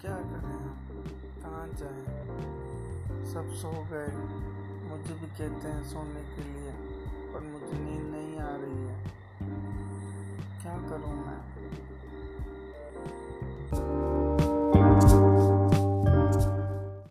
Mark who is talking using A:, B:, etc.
A: क्या करें? कहाँ जाए? सब सो गए। मुझे भी कहते हैं सोने के लिए, पर मुझे नींद नहीं आ रही है। क्या करूँ मैं?